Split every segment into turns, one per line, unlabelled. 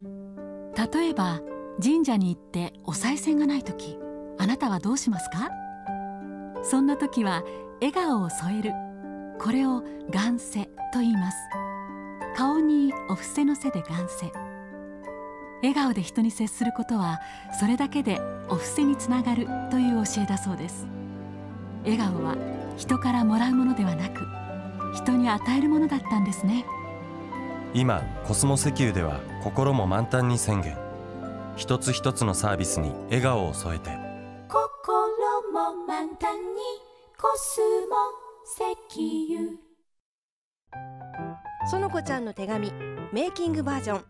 例えば神社に行ってお賽銭がない時あなたはどうしますか？そんな時は笑顔を添えるこれを眼世と言います。顔にお布施の背で眼世笑顔で人に接することはそれだけでお布施につながるという教えだそうです。笑顔は人からもらうものではなく人に与えるものだったんですね。
今コスモ石油では心も満タンに宣言。一つ一つのサービスに笑顔を添えて。
心も満タンにコスモ石油。
園子ちゃんの手紙メイキングバージョン。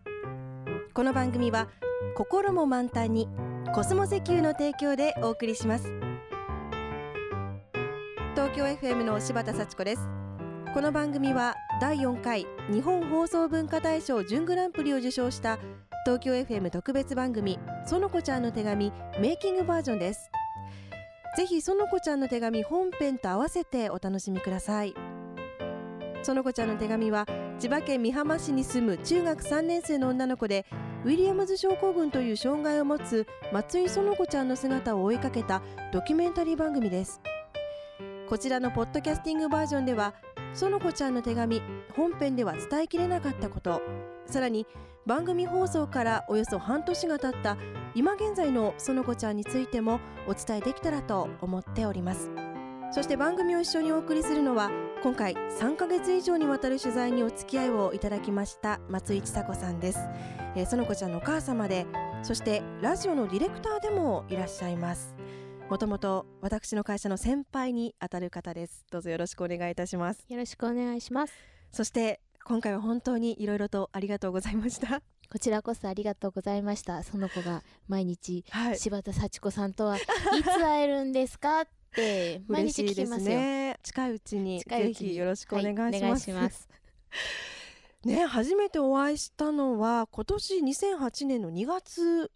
この番組は心も満タンにコスモ石油の提供でお送りします。東京 FM の柴田幸子です。この番組は第4回日本放送文化大賞準グランプリを受賞した東京 FM 特別番組園子ちゃんの手紙メイキングバージョンです。ぜひ園子ちゃんの手紙本編と合わせてお楽しみください。園子ちゃんの手紙は千葉県美浜市に住む中学3年生の女の子でウィリアムズ症候群という障害を持つ松井園子ちゃんの姿を追いかけたドキュメンタリー番組です。こちらのポッドキャスティングバージョンでは園子ちゃんの手紙本編では伝えきれなかったこと。さらに番組放送からおよそ半年が経った今現在の園子ちゃんについてもお伝えできたらと思っております。そして番組を一緒にお送りするのは今回3ヶ月以上にわたる取材にお付き合いをいただきました松井千佐子さんです、えー、園子ちゃんのお母様でそしてラジオのディレクターでもいらっしゃいます。もともと私の会社の先輩にあたる方です。どうぞよろしくお願いいたします。
よろしくお願いします。
そして今回は本当にいろいろとありがとうございました。
こちらこそありがとうございました。その子が毎日、はい、柴田幸子さんとはいつ会えるんですかって毎日聞きますよ
ね、近いうちにぜひよろしくお願いします、はい、ます。ね初めてお会いしたのは今年2008年の2月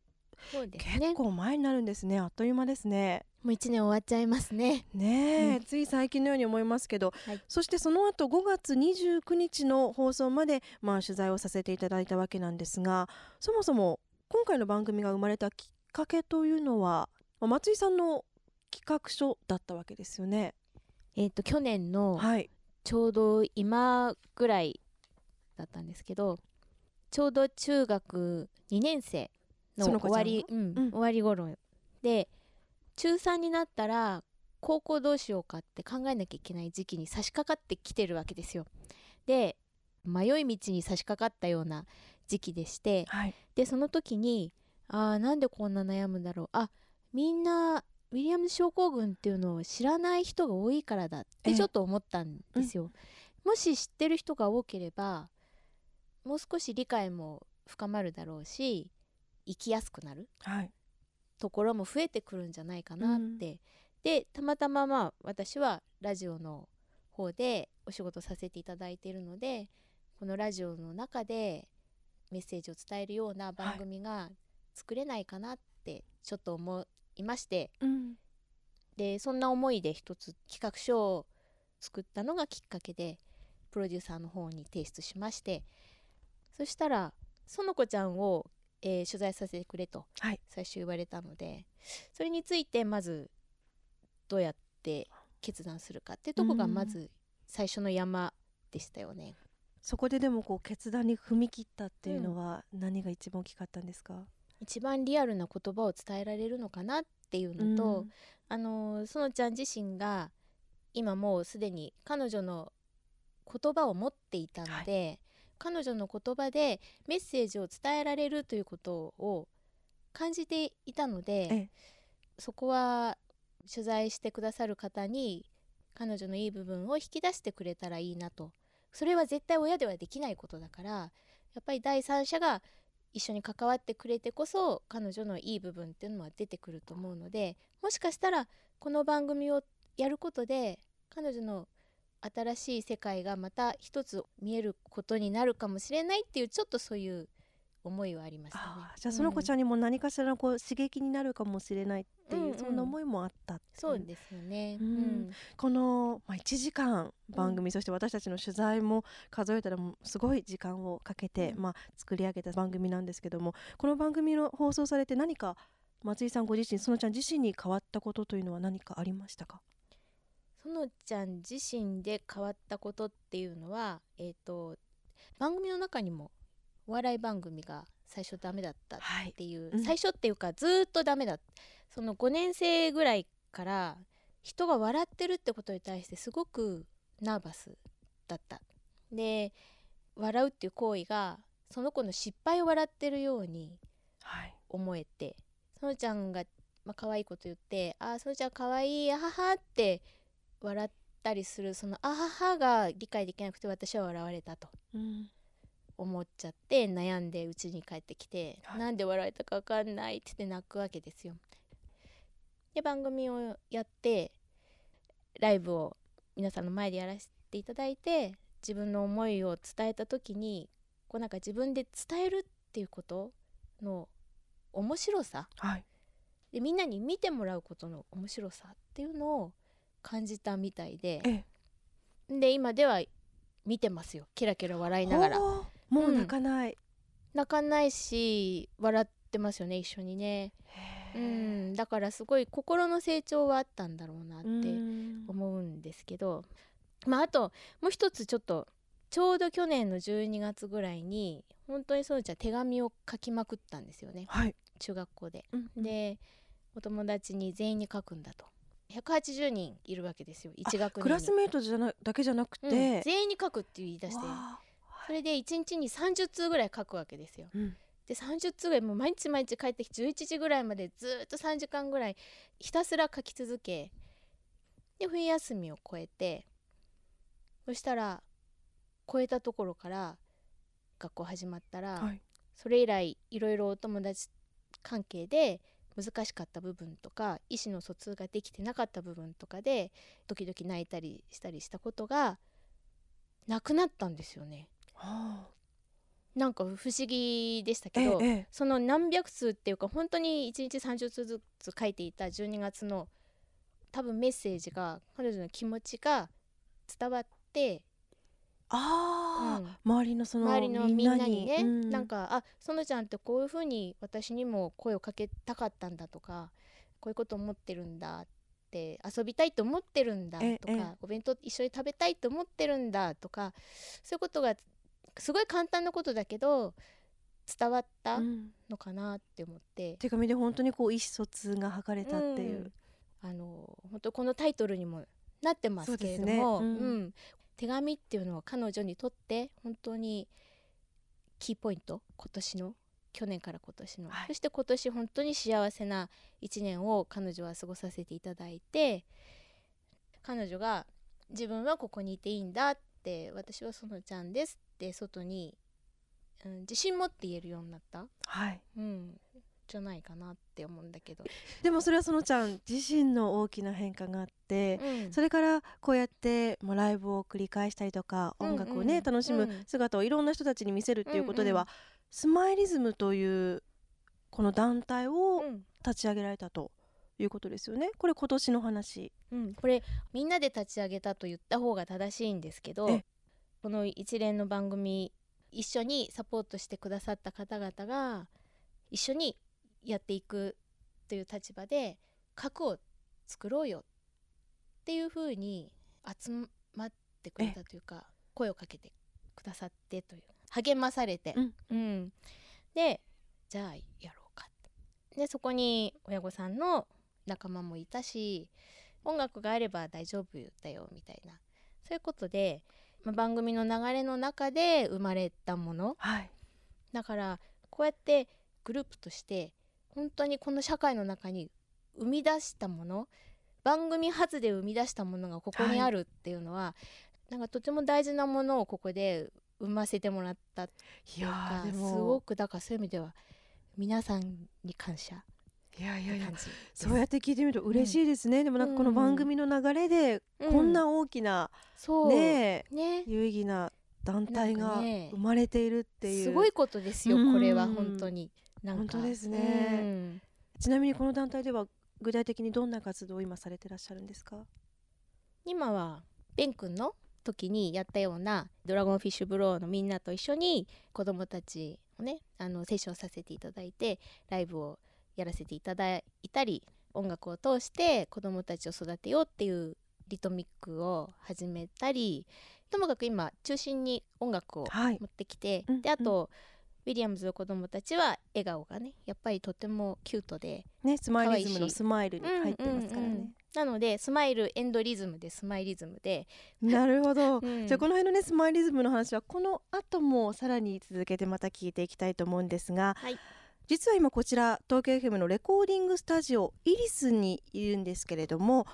そうですね、結構前になるんですね。あっという間ですね。
もう一年終わっちゃいますね。
ね、うん、つい最近のように思いますけど、はい、そしてその後5月29日の放送までまあ取材をさせていただいたわけなんですがそもそも今回の番組が生まれたきっかけというのは、まあ、松井さんの企画書だったわけですよね。
えっ、ー、と去年のちょうど今ぐらいだったんですけどちょうど中学2年生の終わり、うん、うん、終わり頃で中3になったら高校どうしようかって考えなきゃいけない時期に差し掛かってきてるわけですよ。で迷い道に差し掛かったような時期でして、はい、でその時にあなんでこんな悩むんだろう。あみんなウィリアムズ症候群っていうのを知らない人が多いからだってちょっと思ったんですよ。うん、もし知ってる人が多ければもう少し理解も深まるだろうし生きやすくなる、はい、ところも増えてくるんじゃないかなって、うん、でたまたままあ私はラジオの方でお仕事させていただいているのでこのラジオの中でメッセージを伝えるような番組が作れないかなってちょっと思いまして、はいでそんな思いで一つ企画書を作ったのがきっかけでプロデューサーの方に提出しまして。そしたら園子ちゃんをえー、取材させてくれと最初言われたので、はい、それについてまずどうやって決断するかっていうとこがまず最初の山でしたよね。
そこででもこう決断に踏み切ったっていうのは何が一番大きかったんですか、うん、
一番リアルな言葉を伝えられるのかなっていうのと、うん、あの園ちゃん自身が今もうすでに彼女の言葉を持っていたので、はい彼女の言葉でメッセージを伝えられるということを感じていたのでそこは取材してくださる方に彼女のいい部分を引き出してくれたらいいなと。それは絶対親ではできないことだからやっぱり第三者が一緒に関わってくれてこそ彼女のいい部分っていうのは出てくると思うのでもしかしたらこの番組をやることで彼女の新しい世界がまた一つ見えることになるかもしれないっていうちょっとそういう思いはありましたね。
じゃあその子ちゃんにも何かしらのこう刺激になるかもしれないっていう、うん、そんな思いもあった
そうですよね、
うん、この、まあ、1時間番組、そして私たちの取材も数えたらすごい時間をかけて、まあ、作り上げた番組なんですけどもこの番組の放送されて何か松井さんご自身園ちゃん自身に変わったことというのは何かありましたか？
園ちゃん自身で変わったことっていうのは、えーと番組の中にもお笑い番組が最初ダメだったっていう、はい。うん、最初っていうかずっとダメだその5年生ぐらいから人が笑ってるってことに対してすごくナーバスだった。で笑うっていう行為がその子の失敗を笑ってるように思えて、はい、そのちゃんが、まあ可愛いこと言って「ああそのちゃんかわいいあはは」って笑ったりするその「あはは」が理解できなくて私は笑われたと。うん思っちゃって悩んで家に帰ってきて、はい、なんで笑えたか分かんないって言って泣くわけですよ。で番組をやってライブを皆さんの前でやらせていただいて自分の思いを伝えた時にこうなんか自分で伝えるっていうことの面白さ、はい、でみんなに見てもらうことの面白さっていうのを感じたみたいで。で今では見てますよ。キラキラ笑いながら。
もう泣かない、うん、
泣かないし笑ってますよね一緒にね。うん。だからすごい心の成長はあったんだろうなって思うんですけど。まああともう一つちょっとちょうど去年の12月ぐらいに本当にそうちゃん手紙を書きまくったんですよね、はい、中学校で、うんうん、でお友達に全員に書くんだと180人いるわけですよ1学年
クラスメートじゃなだけじゃなくて、うん、
全員に書くって言い出して。それで1日に30通ぐらい書くわけですよ。うん、で30通ぐらいもう毎日毎日帰ってきて11時ぐらいまでずっと3時間ぐらいひたすら書き続けで冬休みを越えてそしたら超えたところから学校始まったら、はい、それ以来いろいろお友達関係で難しかった部分とか意思の疎通ができてなかった部分とかでドキドキ泣いたりしたりしたことがなくなったんですよね。なんか不思議でしたけど、ええ、その何百通っていうか本当に1日30通ずつ書いていた12月の多分メッセージが彼女の気持ちが伝わって
あ、うん、周りのその
周りのみんなに。ね、うん、なんかあ園ちゃんってこういうふうに私にも声をかけたかったんだとかこういうこと思ってるんだって遊びたいと思ってるんだとかお弁当一緒に食べたいと思ってるんだとかそういうことがすごい簡単なことだけど伝わったのかなって思って、
うん、手紙で本当にこう意思疎通が図れたっていう、
うん、あの本当このタイトルにもなってますけれども、ね。うん、うん、手紙っていうのは彼女にとって本当にキーポイント？今年の？去年から今年の、はい、そして今年本当に幸せな1年を彼女は過ごさせていただいて彼女が自分はここにいていいんだって私はそのちゃんですって外に、うん、自信持って言えるようになった、はい。うん、じゃないかなって思うんだけど。
でもそれはそのちゃん自身の大きな変化があって、うん、それからこうやってもうライブを繰り返したりとか音楽をね、うんうん、楽しむ姿をいろんな人たちに見せるっていうことでは、うんうん、スマイリズムというこの団体を立ち上げられたと。いうことですよね。これ今年の話、
うん、これみんなで立ち上げたと言った方が正しいんですけどこの一連の番組一緒にサポートしてくださった方々が一緒にやっていくという立場で核を作ろうよっていうふうに集まってくれたというか声をかけてくださってという励まされて、うん、うん、でじゃあやろうかでそこに親御さんの仲間もいたし音楽があれば大丈夫だよみたいな。そういうことでまあ、番組の流れの中で生まれたもの、はい、だからこうやってグループとして本当にこの社会の中に生み出したもの番組発で生み出したものがここにあるっていうのは、はい、なんかとても大事なものをここで生ませてもらったっていうかすごくだからそういう意味では皆さんに感謝
いやいやいやそうやって聞いてみると嬉しいですね、うん、でもなんかこの番組の流れでこんな大きな、う。ん、ねね。有意義な団体が生まれているっていう、ね、
すごいことですよこれは本当に。
本当ですね、ちなみにこの団体では具体的にどんな活動を今されてらっしゃるんですか？
今はベン君の時にやったようなドラゴンフィッシュブローのみんなと一緒に子どもたちをねあのセッションさせていただいてライブをやらせていただいたり音楽を通して子どもたちを育てようっていうリトミックを始めたりともかく今中心に音楽を持ってきて、はい、であと、うんウィリアムズの子供たちは笑顔がねやっぱりとてもキュートで
ねスマイリズムのスマイルに入ってますからね、うんうんうん、
なのでスマイルエンドリズムでスマイリズムで。
なるほど、うん、じゃあこの辺のねスマイリズムの話はこの後もさらに続けてまた聞いていきたいと思うんですが、はい、実は今こちら東京 FM のレコーディングスタジオイリスにいるんですけれども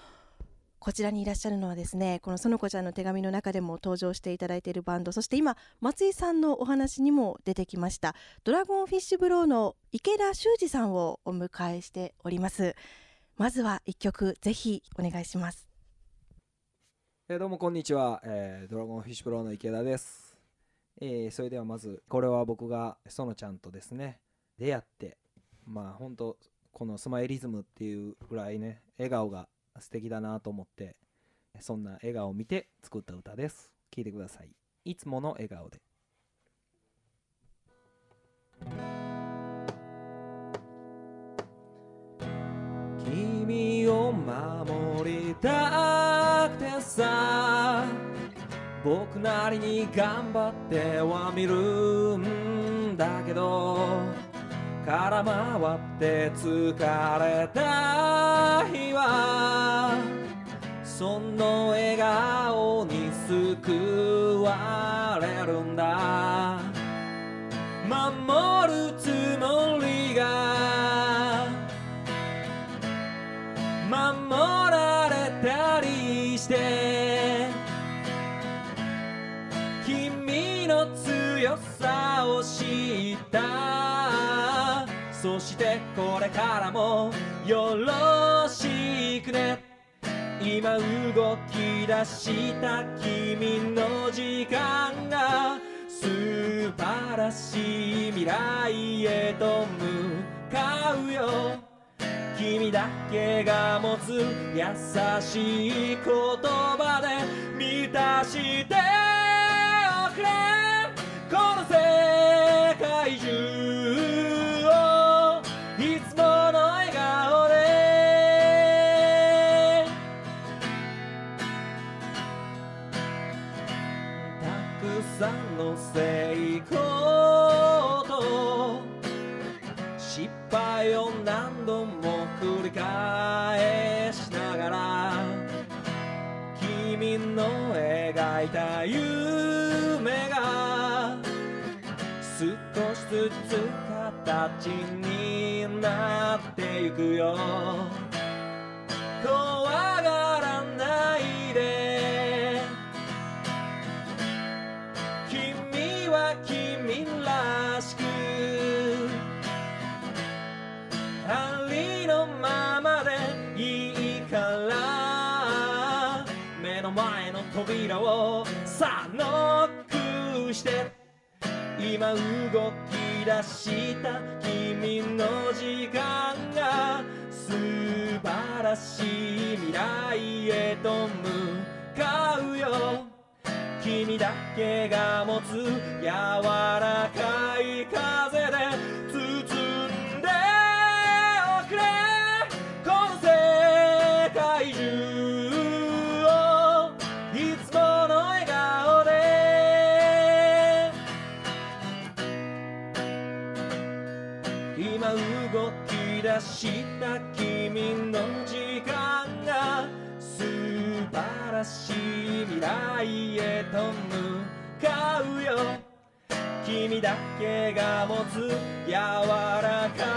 こちらにいらっしゃるのはですねこの園子ちゃんの手紙の中でも登場していただいているバンドそして今松井さんのお話にも出てきましたドラゴンフィッシュブローの池田修二さんをお迎えしております。まずは一曲ぜひお願いします。
えー、どうもこんにちは、えー、ドラゴンフィッシュブローの池田です、えー、それではまずこれは僕が園ちゃんとですね出会ってまあ本当このスマイリズムっていうぐらいね笑顔が素敵だなと思ってそんな笑顔を見て作った歌です。聴いてください。いつもの笑顔で。君を守りたくてさ僕なりに頑張ってはみるんだけど空回って疲れた日はその笑顔に救われるんだ。守るつもりが。守られたりして君の強さを知った。そしてこれからもよろしくね。今動き出した君の時間が素晴らしい未来へと向かうよ。君だけが持つ優しい言葉で満たしておくれ。の描いた夢が少しずつ形になってゆくよ。怖がら扉をさあノックして今動き出した君の時間が素晴らしい未来へと向かうよ。君だけが持つ柔らかい風。けが持つ柔らか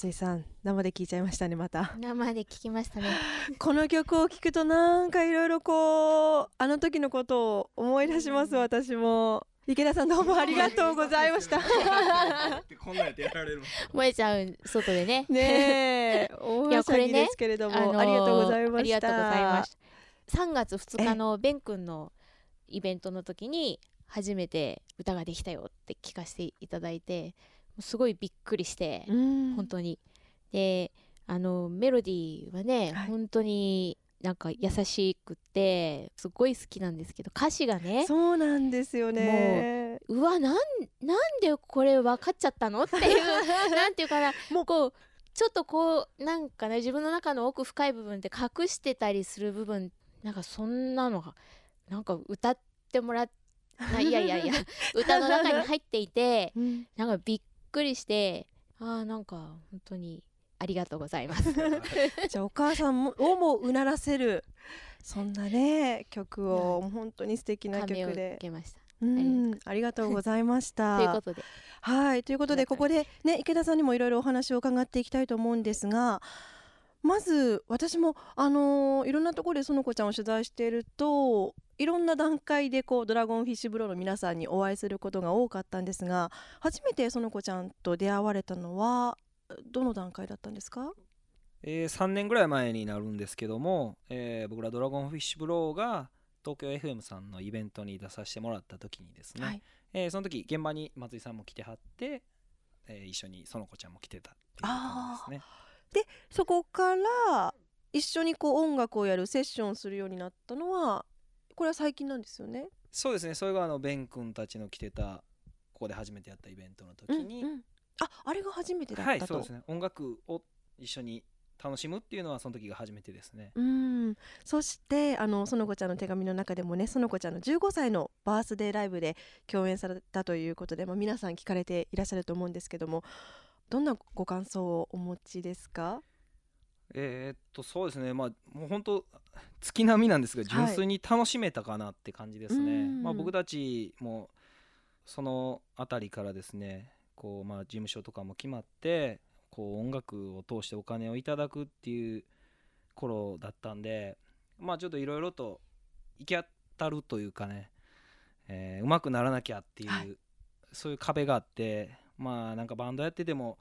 松井さん生で聞いちゃいましたねまた。
生で聞きましたね。
この曲を聴くとなんかいろいろこうあの時のことを思い出します私も。池田さんどうもありがとうございました。
こん。なやってやられる
燃えちゃう外でね。
ねえ。大はしゃぎですけれども、あのー、ありがとうございました。ありがとうございました。
3月2日のベン君のイベントの時に初めて歌ができたよって聞かせていただいてすごいびっくりして、本当に。であのメロディーはね、はい、本当になんか優しくてすごい好きなんですけど歌詞がね
そうなんですよ
ね。もううわなんなんでこれ分かっちゃったのっていう なんていうかなもうこうちょっとこうなんかね自分の中の奥深い部分で隠してたりする部分なんかそんなのがなんか歌ってもらっいやいやいや 歌の中に入っていて、うん、なんかびっくりしてああなんか本当にありがとうございます。
じゃあお母さんもをもうならせるそんなね曲を本当に素敵な曲で。うんありがとう。ございました。
ということで。
はいということでここでね池田さんにもいろいろお話を伺っていきたいと思うんですがまず私もあのー、いろんなところで園子ちゃんを取材しているといろんな段階でこうドラゴンフィッシュブローの皆さんにお会いすることが多かったんですが初めて園子ちゃんと出会われたのはどの段階だったんですか？
えー、3年ぐらい前になるんですけども、えー、僕らドラゴンフィッシュブローが東京 FM さんのイベントに出させてもらった時にですね、はい、えー、その時現場に松井さんも来てはって、えー、一緒に園子ちゃんも来てたっていう感じですね。
でそこから一緒にこう音楽をやるセッションするようになったのはこれは最近なんですよね？
そうですね。それがあのベン君たちの来てたここで初めてやったイベントの時に、うんうん、
ああれが初めてだったと。はい
そうですね。音楽を一緒に楽しむっていうのはその時が初めてですね。
うん。そしてあの園子ちゃんの手紙の中でもね園子ちゃんの15歳のバースデーライブで共演されたということで、まあ、皆さん聞かれていらっしゃると思うんですけどもどんなご感想をお持ちですか？
えー、っとそうですね。まあもう本当月並みなんですが純粋に楽しめたかなって感じですね、はい、まあ、僕たちもその辺りからですねこうまあ事務所とかも決まってこう音楽を通してお金をいただくっていう頃だったんでまあちょっといろいろと行き当たるというかね、えー、うまくならなきゃっていう、はい、そういう壁があってまあなんかバンドやってても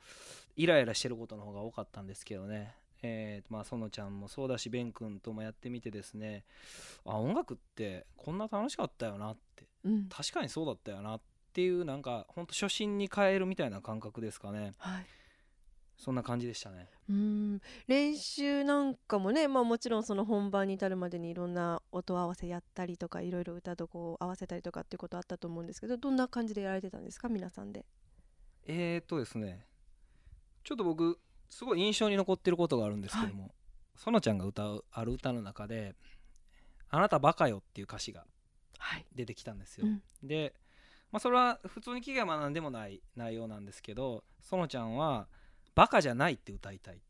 イライラしてることの方が多かったんですけどね。えー、まあ園ちゃんもそうだしベン君ともやってみてですね。あ音楽ってこんな楽しかったよなって、うん、確かにそうだったよなっていうなんかほんと初心に変えるみたいな感覚ですかね。はい。そんな感じでしたね。
うん。練習なんかもね、まあ、もちろんその本番に至るまでにいろんな音合わせやったりとかいろいろ歌とこう合わせたりとかっていうことあったと思うんですけどどんな感じでやられてたんですか？皆さんで。
えー、っとですねちょっと僕すごい印象に残ってることがあるんですけども、はい、園ちゃんが歌うある歌の中で「あなたバカよ」っていう歌詞が出てきたんですよ。はいうん、で、まあ、それは普通に聞けば何でもない内容なんですけど園ちゃんは「バカじゃない」って歌いたいって。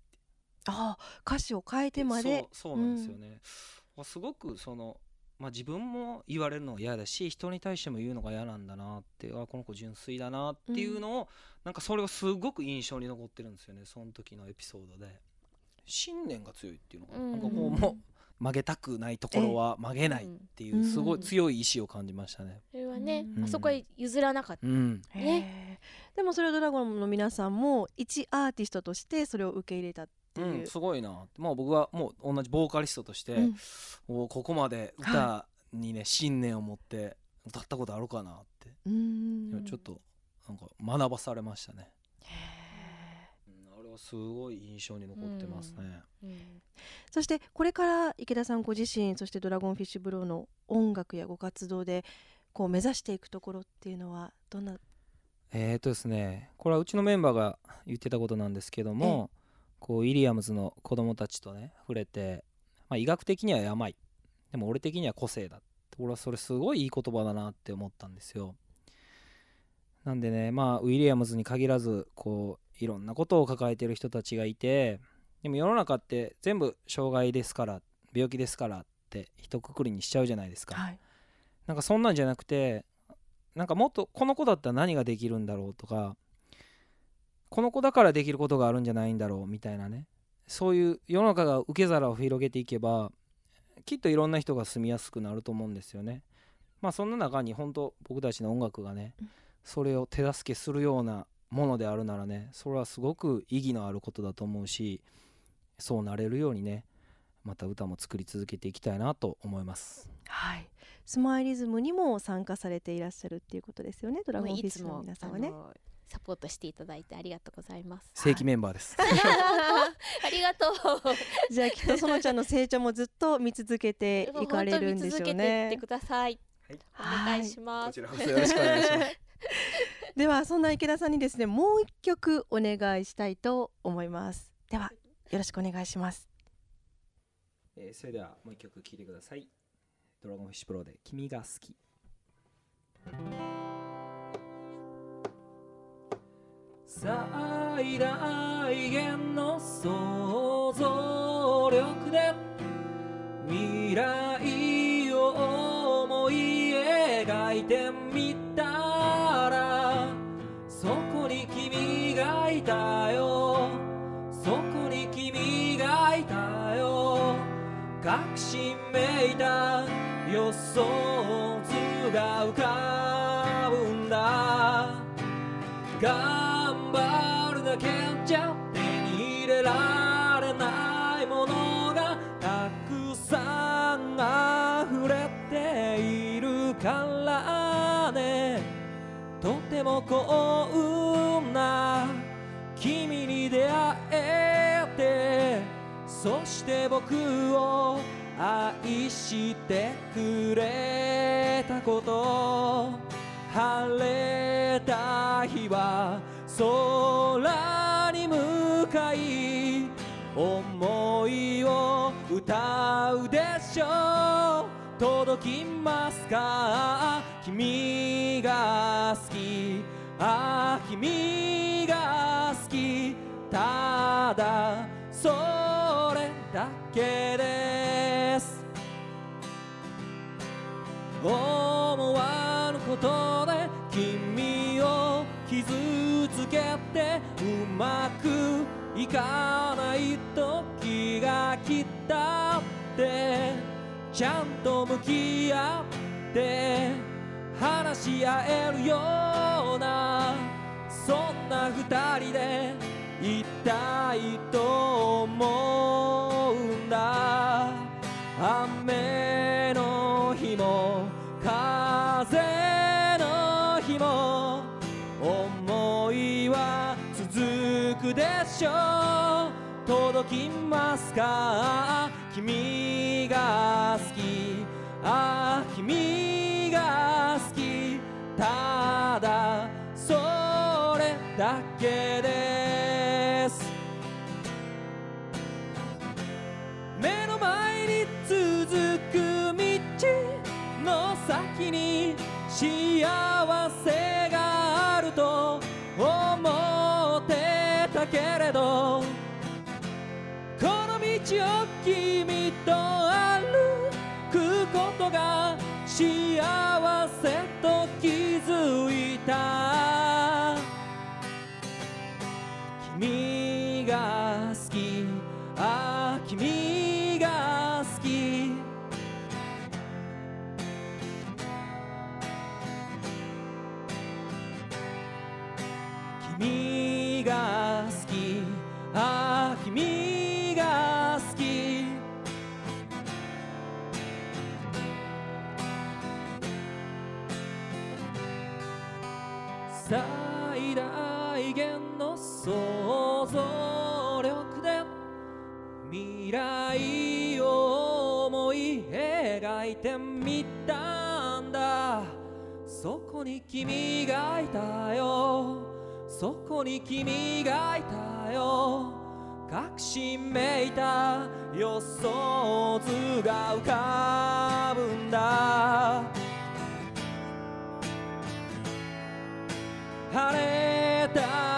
ああ歌詞を変えてまで。
そうなんですよね、うん、すごくそのまあ、自分も言われるのが嫌だし人に対しても言うのが嫌なんだなってあこの子純粋だなっていうのを、うん、なんかそれがすごく印象に残ってるんですよねその時のエピソードで。信念が強いっていうのが、うん、なんかもうもう曲げたくないところは曲げないっていうすごい強い意志を感じましたね。
それはね、うん、あそこは譲らなかった、うん、
ね。でもそれをドラゴンの皆さんも一アーティストとしてそれを受け入れたっていう、うん、
すごいな、まあ、僕はもう同じボーカリストとして、うん、ここまで歌にね、はい、信念を持って歌ったことあるかなって。ちょっとなんか学ばされましたね。あれはすごい印象に残ってますね、うん。うん、
そしてこれから池田さんご自身そしてドラゴンフィッシュブローの音楽やご活動でこう目指していくところっていうのはどんな？
えっとですね。これはうちのメンバーが言ってたことなんですけどもこうイリアムズの子供たちとね触れて、まあ、医学的には病。でも俺的には個性だ。俺はそれすごいいい言葉だなって思ったんですよ。なんでねまあウィリアムズに限らずこういろんなことを抱えてる人たちがいてでも世の中って全部障害ですから病気ですからって一括りにしちゃうじゃないですか、はい、なんかそんなんじゃなくてなんかもっとこの子だったら何ができるんだろうとかこの子だからできることがあるんじゃないんだろうみたいなねそういう世の中が受け皿を広げていけばきっといろんな人が住みやすくなると思うんですよね。まあそんな中に本当僕たちの音楽がねそれを手助けするようなものであるならねそれはすごく意義のあることだと思うしそうなれるようにねまた歌も作り続けていきたいなと思います。
はいスマイリズムにも参加されていらっしゃるっていうことですよねドラゴンフィッシュの皆さんはね。
サポートしていただいてありがとうございます。
正規メンバーです。あ
りがとう。
じゃあきっとそのちゃんの成長もずっと見続けていかれるんでしょうね。
てください、はい、お願いします、
こちらこそよろしくお願いします。
ではそんな池田さんにですねもう一曲お願いしたいと思います。ではよろしくお願いします、
えー、それではもう一曲聴いてください。ドラゴンフィッシュプロで君が好き最大限の想像力で未来を思い描いてみたらそこに君がいたよ。そこに君がいたよ。隠しめいた予想図が浮かぶんだ。だけじゃ手に入れられないものがたくさん溢れているからね。とても幸運な君に出会えてそして僕を愛してくれたこと。晴れた日は空にい思いを歌うでしょう届きますか？君が好き。ああ君が好き。ただそれだけです。思わぬことで君を傷つけてうまく行かない時が来たってちゃんと向き合って話し合えるようなそんな二人でいたいと思しょう。届きますか？君が好き。ああ君が好き。ただそれだけです。目の前に続く道の先に幸せけれどこの道を君と歩くことがてみたんだ。そこに君がいたよ。そこに君がいたよ。隠しめいた予想図が浮かぶんだ。晴れた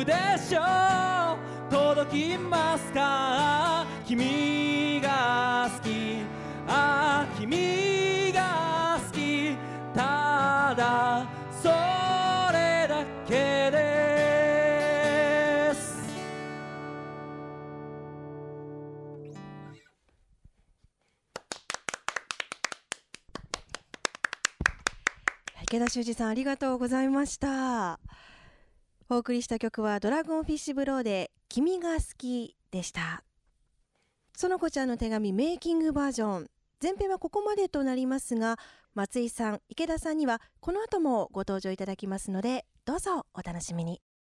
くでしょう。届きますか？君が好き。あ君が好き。ただそれだけです。
池田修司さんありがとうございました。お送りした曲はドラゴンフィッシュブローで君が好きでした。園子ちゃんの手紙メイキングバージョン。前編はここまでとなりますが松井さん池田さんにはこの後もご登場いただきますのでどうぞお楽しみに。